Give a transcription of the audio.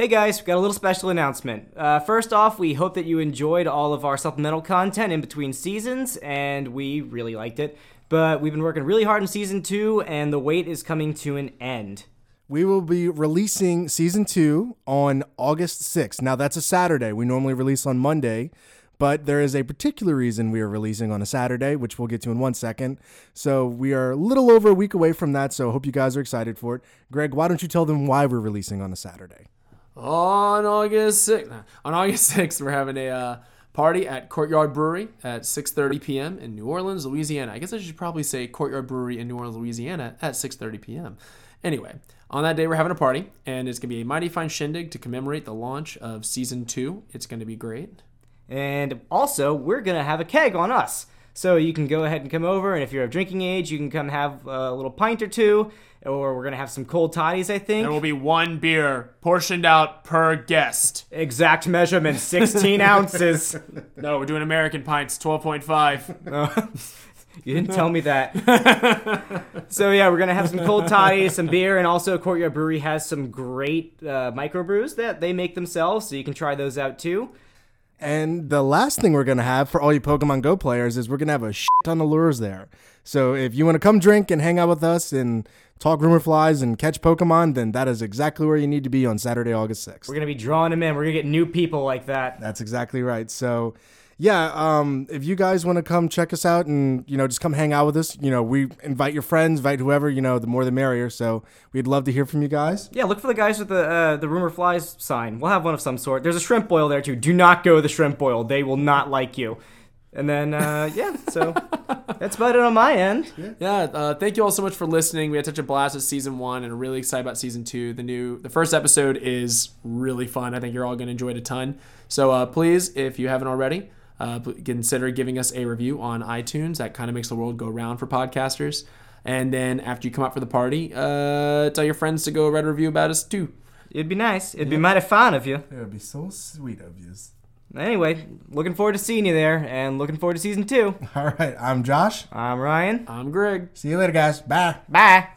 Hey guys, we got a little special announcement. Uh, first off, we hope that you enjoyed all of our supplemental content in between seasons, and we really liked it. But we've been working really hard in season two, and the wait is coming to an end. We will be releasing season two on August 6th. Now, that's a Saturday. We normally release on Monday, but there is a particular reason we are releasing on a Saturday, which we'll get to in one second. So, we are a little over a week away from that. So, hope you guys are excited for it. Greg, why don't you tell them why we're releasing on a Saturday? On August 6th, on August 6th, we're having a uh, party at Courtyard Brewery at 6:30 p.m. in New Orleans, Louisiana. I guess I should probably say Courtyard Brewery in New Orleans, Louisiana at 6:30 p.m. Anyway, on that day we're having a party, and it's gonna be a mighty fine shindig to commemorate the launch of season two. It's gonna be great. And also, we're gonna have a keg on us. So you can go ahead and come over, and if you're of drinking age, you can come have a little pint or two, or we're gonna have some cold toddies, I think. There will be one beer portioned out per guest. Exact measurement, 16 ounces. No, we're doing American pints, 12.5. You didn't tell me that. so yeah, we're gonna have some cold toddies, some beer, and also Courtyard Brewery has some great uh, microbrews that they make themselves, so you can try those out too. And the last thing we're gonna have for all you Pokemon Go players is we're gonna have a shit ton of lures there. So if you want to come drink and hang out with us and talk rumor flies and catch Pokemon, then that is exactly where you need to be on Saturday, August sixth. We're gonna be drawing them in. We're gonna get new people like that. That's exactly right. So, yeah, um, if you guys want to come check us out and you know just come hang out with us, you know we invite your friends, invite whoever. You know, the more the merrier. So we'd love to hear from you guys. Yeah, look for the guys with the uh, the rumor flies sign. We'll have one of some sort. There's a shrimp boil there too. Do not go to the shrimp boil. They will not like you. And then uh, yeah, so that's about it on my end. Yeah, uh, thank you all so much for listening. We had such a blast with season one, and are really excited about season two. The new, the first episode is really fun. I think you're all going to enjoy it a ton. So uh, please, if you haven't already, uh, consider giving us a review on iTunes. That kind of makes the world go round for podcasters. And then after you come out for the party, uh, tell your friends to go write a review about us too. It'd be nice. It'd be mighty fun of you. It would be so sweet of you. Anyway, looking forward to seeing you there, and looking forward to season two. All right, I'm Josh. I'm Ryan. I'm Greg. See you later, guys. Bye. Bye.